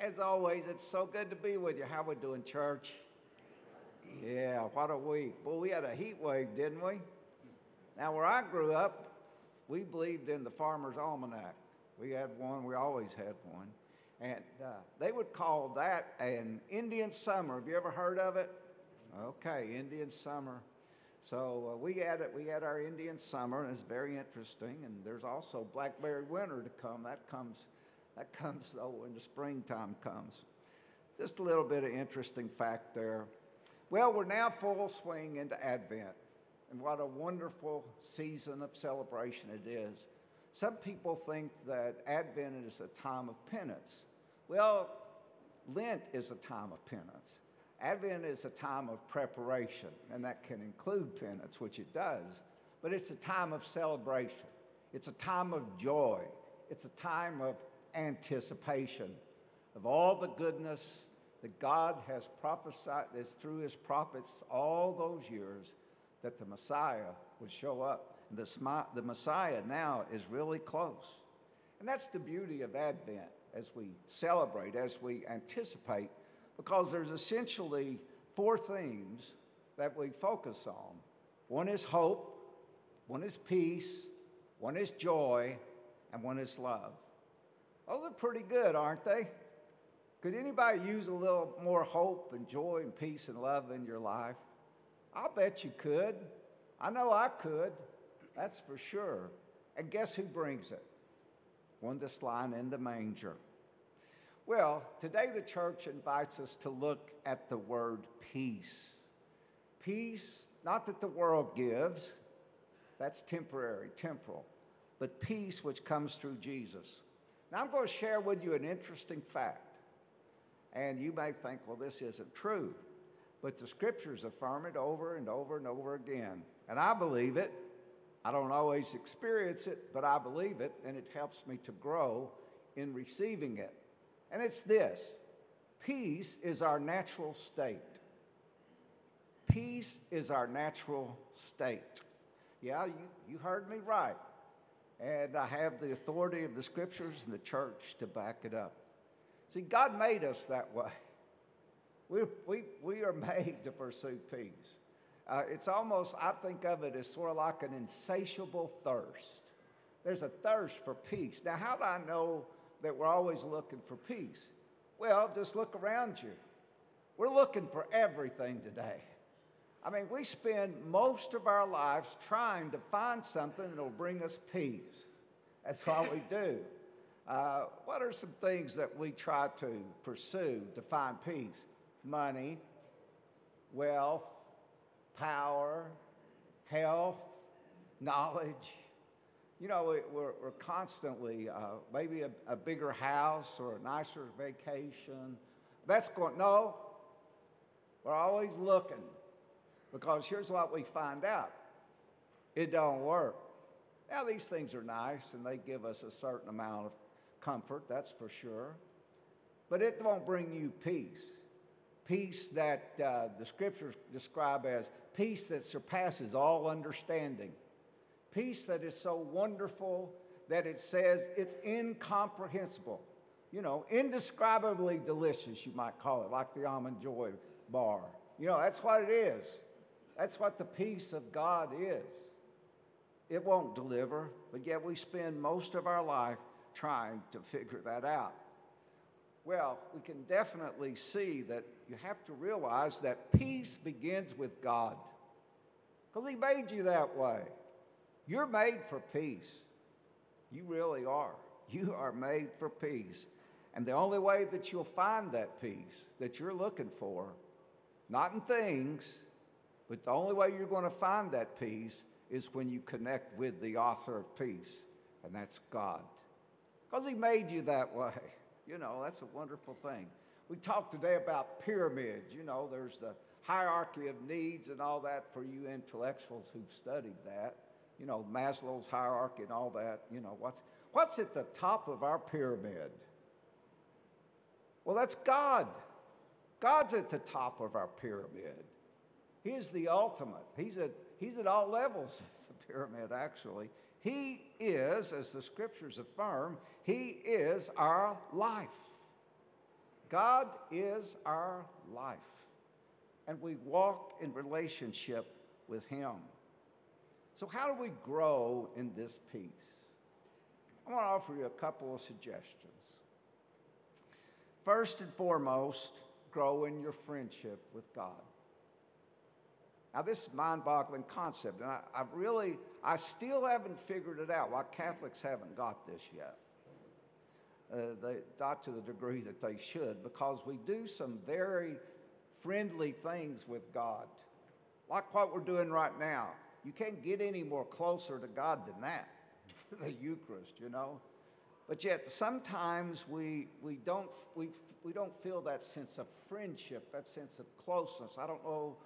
As always, it's so good to be with you. How we doing, church? Yeah, what a week. Boy, we had a heat wave, didn't we? Now, where I grew up, we believed in the Farmer's Almanac. We had one, we always had one. And uh, they would call that an Indian summer. Have you ever heard of it? Okay, Indian summer. So uh, we had it. We had our Indian summer, and it's very interesting. And there's also blackberry winter to come. That comes that comes, though, when the springtime comes. Just a little bit of interesting fact there. Well, we're now full swing into Advent, and what a wonderful season of celebration it is. Some people think that Advent is a time of penance. Well, Lent is a time of penance. Advent is a time of preparation, and that can include penance, which it does, but it's a time of celebration. It's a time of joy. It's a time of anticipation of all the goodness that God has prophesied this through his prophets all those years that the Messiah would show up. And the, the Messiah now is really close. And that's the beauty of Advent as we celebrate, as we anticipate, because there's essentially four themes that we focus on. One is hope, one is peace, one is joy, and one is love. Those are pretty good, aren't they? Could anybody use a little more hope and joy and peace and love in your life? I'll bet you could. I know I could. That's for sure. And guess who brings it? One that's lying in the manger. Well, today the church invites us to look at the word peace. Peace, not that the world gives, that's temporary, temporal, but peace which comes through Jesus. Now, I'm going to share with you an interesting fact. And you may think, well, this isn't true. But the scriptures affirm it over and over and over again. And I believe it. I don't always experience it, but I believe it, and it helps me to grow in receiving it. And it's this peace is our natural state. Peace is our natural state. Yeah, you, you heard me right. And I have the authority of the scriptures and the church to back it up. See, God made us that way. We, we, we are made to pursue peace. Uh, it's almost, I think of it as sort of like an insatiable thirst. There's a thirst for peace. Now, how do I know that we're always looking for peace? Well, just look around you. We're looking for everything today. I mean, we spend most of our lives trying to find something that will bring us peace. That's what we do. Uh, what are some things that we try to pursue to find peace? Money, wealth, power, health, knowledge. You know, we're, we're constantly, uh, maybe a, a bigger house or a nicer vacation. That's going, no, we're always looking because here's what we find out it don't work. Now, these things are nice and they give us a certain amount of comfort, that's for sure. But it won't bring you peace. Peace that uh, the scriptures describe as peace that surpasses all understanding. Peace that is so wonderful that it says it's incomprehensible. You know, indescribably delicious, you might call it, like the almond joy bar. You know, that's what it is. That's what the peace of God is. It won't deliver, but yet we spend most of our life trying to figure that out. Well, we can definitely see that you have to realize that peace begins with God because He made you that way. You're made for peace. You really are. You are made for peace. And the only way that you'll find that peace that you're looking for, not in things, but the only way you're going to find that peace is when you connect with the author of peace, and that's God. Because He made you that way. You know, that's a wonderful thing. We talked today about pyramids. You know, there's the hierarchy of needs and all that for you intellectuals who've studied that. You know, Maslow's hierarchy and all that. You know, what's, what's at the top of our pyramid? Well, that's God. God's at the top of our pyramid. He's the ultimate. He's at, he's at all levels of the pyramid, actually. He is, as the scriptures affirm, He is our life. God is our life, and we walk in relationship with Him. So, how do we grow in this peace? I want to offer you a couple of suggestions. First and foremost, grow in your friendship with God. Now, this is mind-boggling concept, and I, I really, I still haven't figured it out. Why Catholics haven't got this yet. Uh, they, not to the degree that they should, because we do some very friendly things with God, like what we're doing right now. You can't get any more closer to God than that, the Eucharist, you know. But yet sometimes we, we, don't, we, we don't feel that sense of friendship, that sense of closeness. I don't know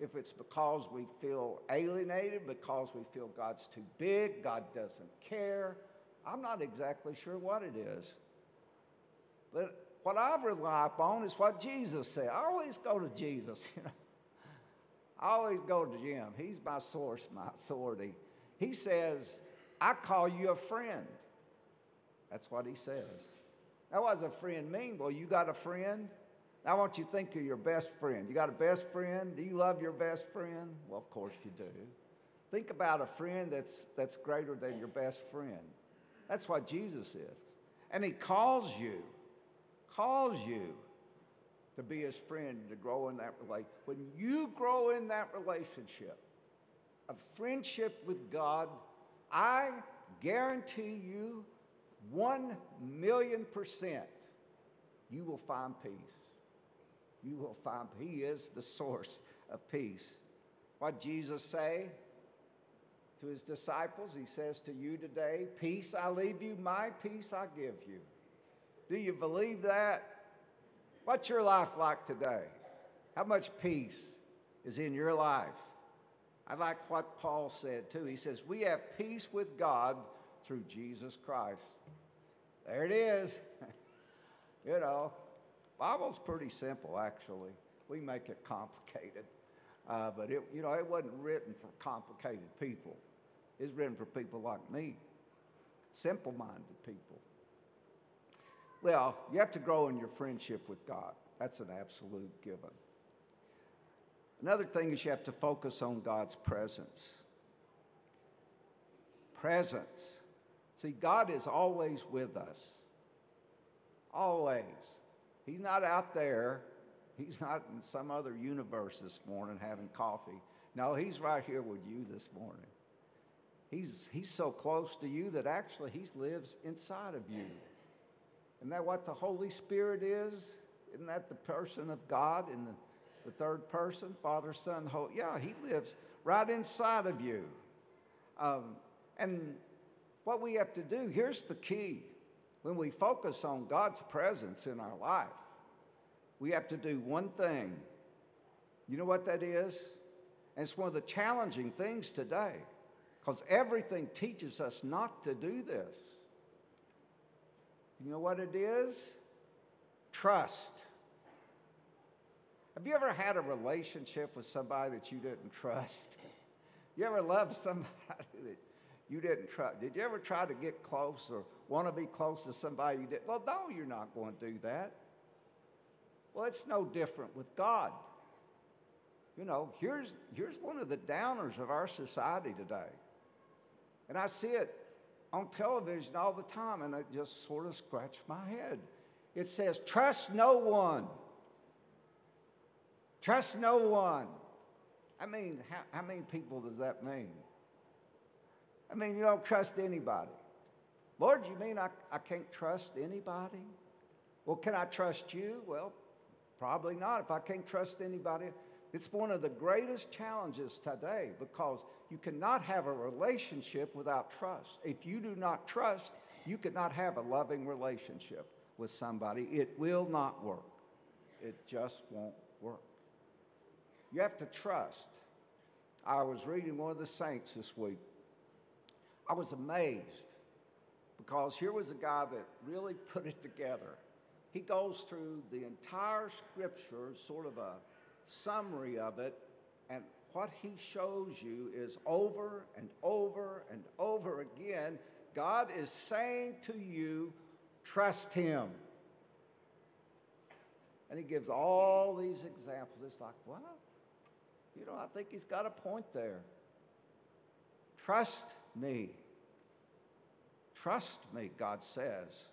if it's because we feel alienated, because we feel God's too big, God doesn't care. I'm not exactly sure what it is. But what I rely upon is what Jesus said. I always go to Jesus, you know. I always go to Him. He's my source, my authority. He says, I call you a friend. That's what he says. Now, what does a friend mean? Well, you got a friend? I want you to think of your best friend. You got a best friend? Do you love your best friend? Well, of course you do. Think about a friend that's, that's greater than your best friend. That's what Jesus is. And he calls you, calls you to be his friend, to grow in that relationship. When you grow in that relationship of friendship with God, I guarantee you one million percent you will find peace. You will find He is the source of peace. What Jesus say to his disciples, he says to you today, Peace I leave you, my peace I give you. Do you believe that? What's your life like today? How much peace is in your life? I like what Paul said too. He says, We have peace with God through Jesus Christ. There it is. you know, Bible's pretty simple, actually. We make it complicated. Uh, but it, you know, it wasn't written for complicated people. It's written for people like me, simple-minded people. Well, you have to grow in your friendship with God. That's an absolute given. Another thing is you have to focus on God's presence. Presence. See, God is always with us. Always. He's not out there. He's not in some other universe this morning having coffee. No, He's right here with you this morning. He's, he's so close to you that actually He lives inside of you. Isn't that what the Holy Spirit is? Isn't that the person of God in the, the third person? Father, Son, Holy. Yeah, He lives right inside of you. Um, and what we have to do, here's the key. When we focus on God's presence in our life, we have to do one thing. You know what that is? And it's one of the challenging things today because everything teaches us not to do this. You know what it is? Trust. Have you ever had a relationship with somebody that you didn't trust? You ever loved somebody that you didn't try. Did you ever try to get close or want to be close to somebody you did? Well, no, you're not going to do that. Well, it's no different with God. You know, here's, here's one of the downers of our society today. And I see it on television all the time, and it just sort of scratched my head. It says, Trust no one. Trust no one. I mean, how, how many people does that mean? I mean, you don't trust anybody. Lord, you mean I, I can't trust anybody? Well, can I trust you? Well, probably not. If I can't trust anybody, it's one of the greatest challenges today because you cannot have a relationship without trust. If you do not trust, you cannot have a loving relationship with somebody. It will not work. It just won't work. You have to trust. I was reading one of the saints this week. I was amazed because here was a guy that really put it together. He goes through the entire scripture, sort of a summary of it, and what he shows you is over and over and over again, God is saying to you, trust him. And he gives all these examples. It's like, what? You know, I think he's got a point there. Trust me. Trust me, God says.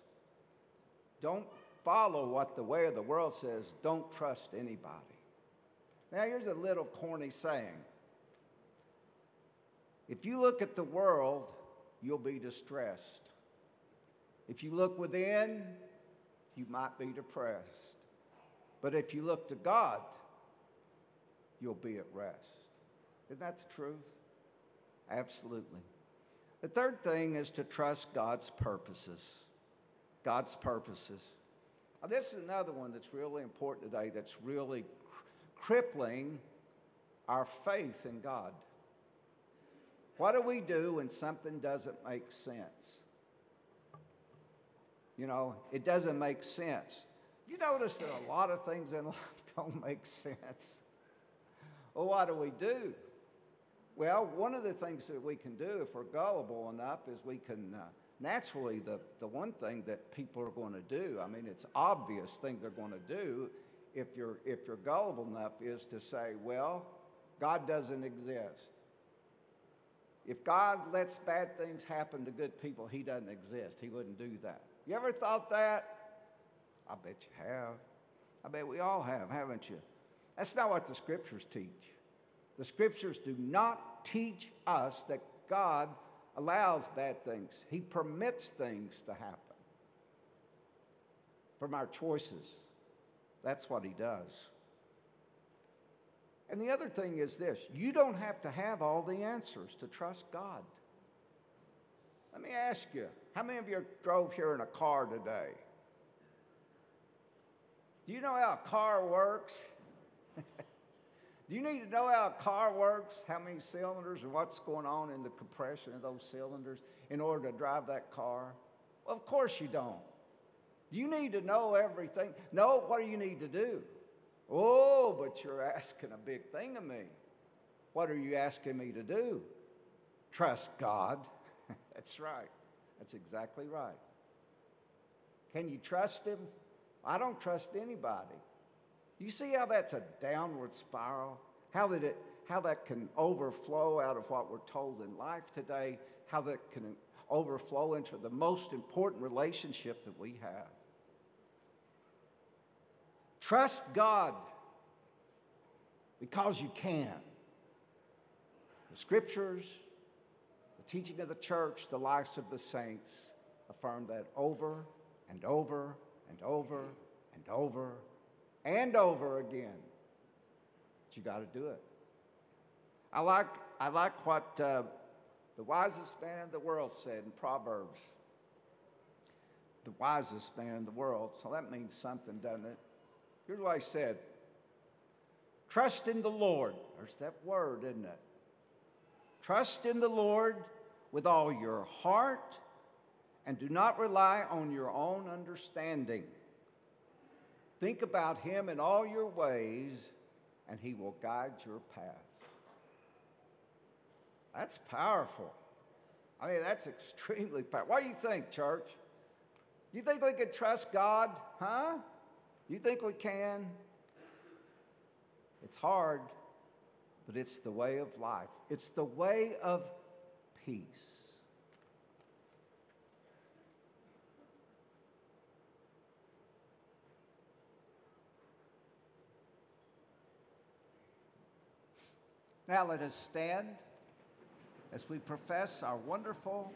Don't follow what the way of the world says. Don't trust anybody. Now, here's a little corny saying if you look at the world, you'll be distressed. If you look within, you might be depressed. But if you look to God, you'll be at rest. Isn't that the truth? Absolutely. The third thing is to trust God's purposes. God's purposes. Now, this is another one that's really important today that's really crippling our faith in God. What do we do when something doesn't make sense? You know, it doesn't make sense. You notice that a lot of things in life don't make sense. Well, what do we do? Well, one of the things that we can do if we're gullible enough is we can uh, naturally the, the one thing that people are going to do, I mean, it's obvious thing they're going to do if you're if you're gullible enough is to say, well, God doesn't exist. If God lets bad things happen to good people, he doesn't exist. He wouldn't do that. You ever thought that? I bet you have. I bet we all have, haven't you? That's not what the scriptures teach. The scriptures do not teach us that God allows bad things, He permits things to happen from our choices. That's what He does. And the other thing is this you don't have to have all the answers to trust God. Let me ask you how many of you drove here in a car today? Do you know how a car works? Do you need to know how a car works, how many cylinders, and what's going on in the compression of those cylinders in order to drive that car? Well, of course you don't. You need to know everything. No, what do you need to do? Oh, but you're asking a big thing of me. What are you asking me to do? Trust God. That's right. That's exactly right. Can you trust Him? I don't trust anybody. You see how that's a downward spiral? How that, it, how that can overflow out of what we're told in life today, how that can overflow into the most important relationship that we have. Trust God because you can. The scriptures, the teaching of the church, the lives of the saints affirm that over and over and over and over and over again. But you got to do it. I like, I like what uh, the wisest man in the world said in Proverbs. The wisest man in the world. So that means something, doesn't it? Here's what he said Trust in the Lord. There's that word, isn't it? Trust in the Lord with all your heart and do not rely on your own understanding. Think about Him in all your ways, and He will guide your path. That's powerful. I mean, that's extremely powerful. What do you think, church? You think we can trust God? Huh? You think we can? It's hard, but it's the way of life. It's the way of peace. Now let us stand as we profess our wonderful